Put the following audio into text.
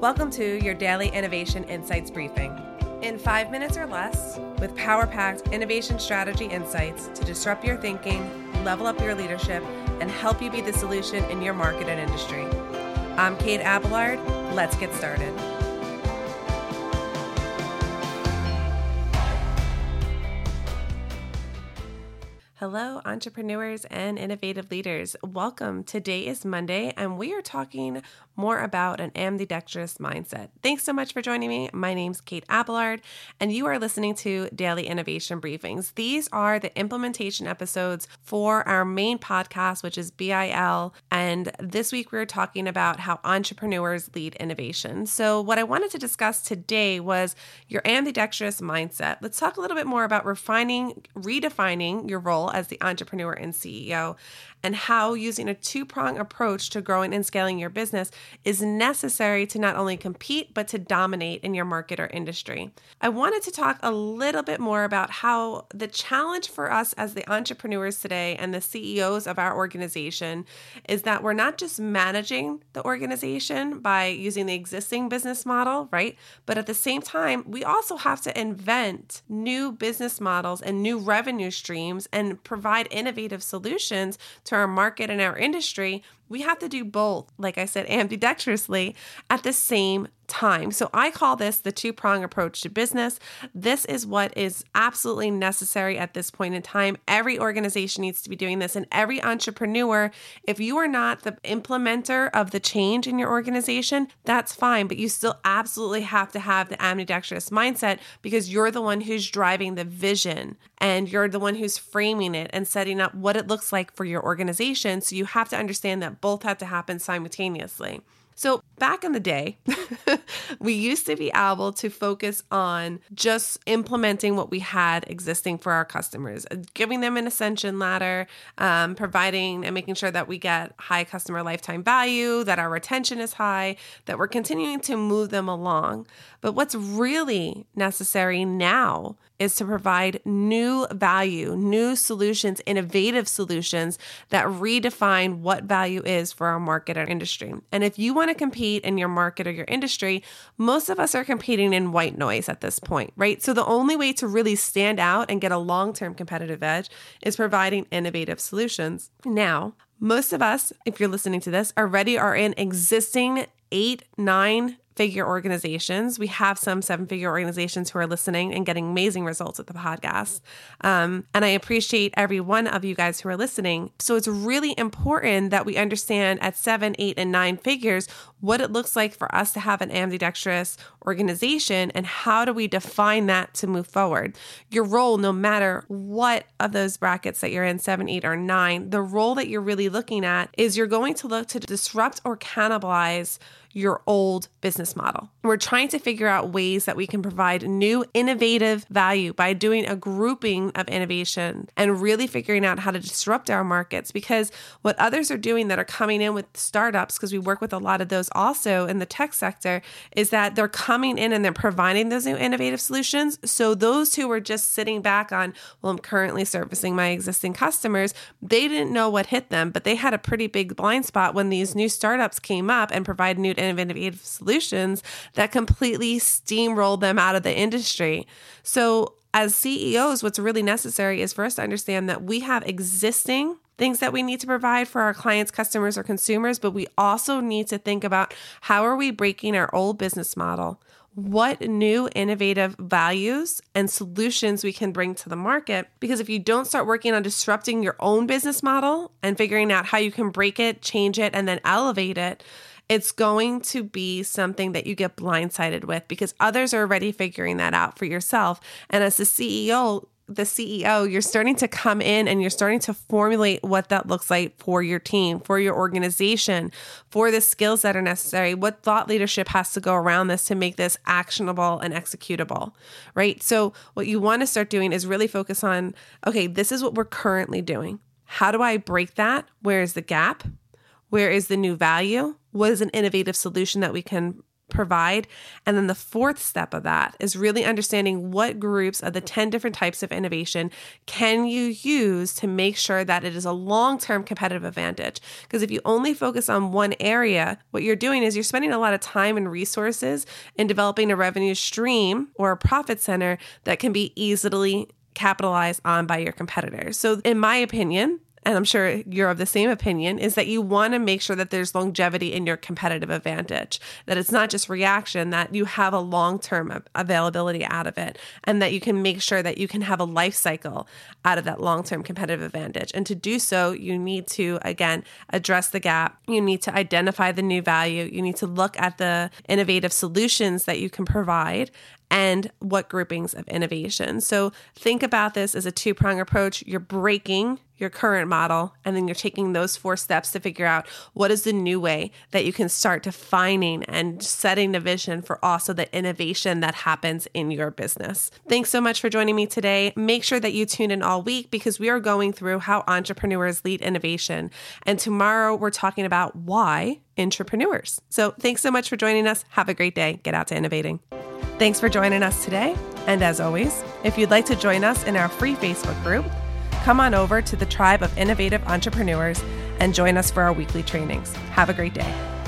Welcome to your daily Innovation Insights Briefing. In five minutes or less, with power packed innovation strategy insights to disrupt your thinking, level up your leadership, and help you be the solution in your market and industry. I'm Kate Abelard. Let's get started. Hello, entrepreneurs and innovative leaders. Welcome. Today is Monday, and we are talking more about an ambidextrous mindset. Thanks so much for joining me. My name's Kate Abelard, and you are listening to Daily Innovation Briefings. These are the implementation episodes for our main podcast, which is BIL. And this week, we're talking about how entrepreneurs lead innovation. So, what I wanted to discuss today was your ambidextrous mindset. Let's talk a little bit more about refining, redefining your role as the entrepreneur and CEO and how using a two prong approach to growing and scaling your business is necessary to not only compete, but to dominate in your market or industry. I wanted to talk a little bit more about how the challenge for us as the entrepreneurs today and the CEOs of our organization is that we're not just managing the organization by using the existing business model, right? But at the same time, we also have to invent new business models and new revenue streams and provide innovative solutions to our market and our industry, we have to do both, like I said, ambidextrously at the same time. So I call this the two prong approach to business. This is what is absolutely necessary at this point in time. Every organization needs to be doing this, and every entrepreneur, if you are not the implementer of the change in your organization, that's fine, but you still absolutely have to have the ambidextrous mindset because you're the one who's driving the vision and you're the one who's framing it and setting up what it looks like for your organization. So you have to understand that both have to happen simultaneously. So, back in the day, we used to be able to focus on just implementing what we had existing for our customers, giving them an ascension ladder, um, providing and making sure that we get high customer lifetime value, that our retention is high, that we're continuing to move them along. But what's really necessary now is to provide new value, new solutions, innovative solutions that redefine what value is for our market or industry. And if you want to compete in your market or your industry, most of us are competing in white noise at this point, right? So the only way to really stand out and get a long term competitive edge is providing innovative solutions. Now, most of us, if you're listening to this, already are in existing eight, nine, figure organizations. We have some seven figure organizations who are listening and getting amazing results with the podcast. Um, and I appreciate every one of you guys who are listening. So it's really important that we understand at seven, eight, and nine figures what it looks like for us to have an ambidextrous organization and how do we define that to move forward. Your role, no matter what of those brackets that you're in, seven, eight, or nine, the role that you're really looking at is you're going to look to disrupt or cannibalize your old business model. We're trying to figure out ways that we can provide new innovative value by doing a grouping of innovation and really figuring out how to disrupt our markets because what others are doing that are coming in with startups because we work with a lot of those also in the tech sector is that they're coming in and they're providing those new innovative solutions. So those who were just sitting back on, well, I'm currently servicing my existing customers, they didn't know what hit them, but they had a pretty big blind spot when these new startups came up and provided new innovative solutions that completely steamrolled them out of the industry. So as CEOs, what's really necessary is for us to understand that we have existing things that we need to provide for our clients, customers, or consumers, but we also need to think about how are we breaking our old business model? What new innovative values and solutions we can bring to the market? Because if you don't start working on disrupting your own business model and figuring out how you can break it, change it, and then elevate it, it's going to be something that you get blindsided with because others are already figuring that out for yourself. And as the CEO, the CEO, you're starting to come in and you're starting to formulate what that looks like for your team, for your organization, for the skills that are necessary, what thought leadership has to go around this to make this actionable and executable, right? So, what you want to start doing is really focus on okay, this is what we're currently doing. How do I break that? Where is the gap? Where is the new value? What is an innovative solution that we can provide. And then the fourth step of that is really understanding what groups of the 10 different types of innovation can you use to make sure that it is a long term competitive advantage. Because if you only focus on one area, what you're doing is you're spending a lot of time and resources in developing a revenue stream or a profit center that can be easily capitalized on by your competitors. So, in my opinion, and I'm sure you're of the same opinion, is that you want to make sure that there's longevity in your competitive advantage, that it's not just reaction, that you have a long term availability out of it, and that you can make sure that you can have a life cycle out of that long term competitive advantage. And to do so, you need to, again, address the gap. You need to identify the new value. You need to look at the innovative solutions that you can provide and what groupings of innovation. So think about this as a two prong approach. You're breaking your current model, and then you're taking those four steps to figure out what is the new way that you can start defining and setting the vision for also the innovation that happens in your business. Thanks so much for joining me today. Make sure that you tune in all week because we are going through how entrepreneurs lead innovation. And tomorrow we're talking about why entrepreneurs. So thanks so much for joining us. Have a great day. Get out to innovating. Thanks for joining us today. And as always, if you'd like to join us in our free Facebook group, come on over to the Tribe of Innovative Entrepreneurs and join us for our weekly trainings. Have a great day.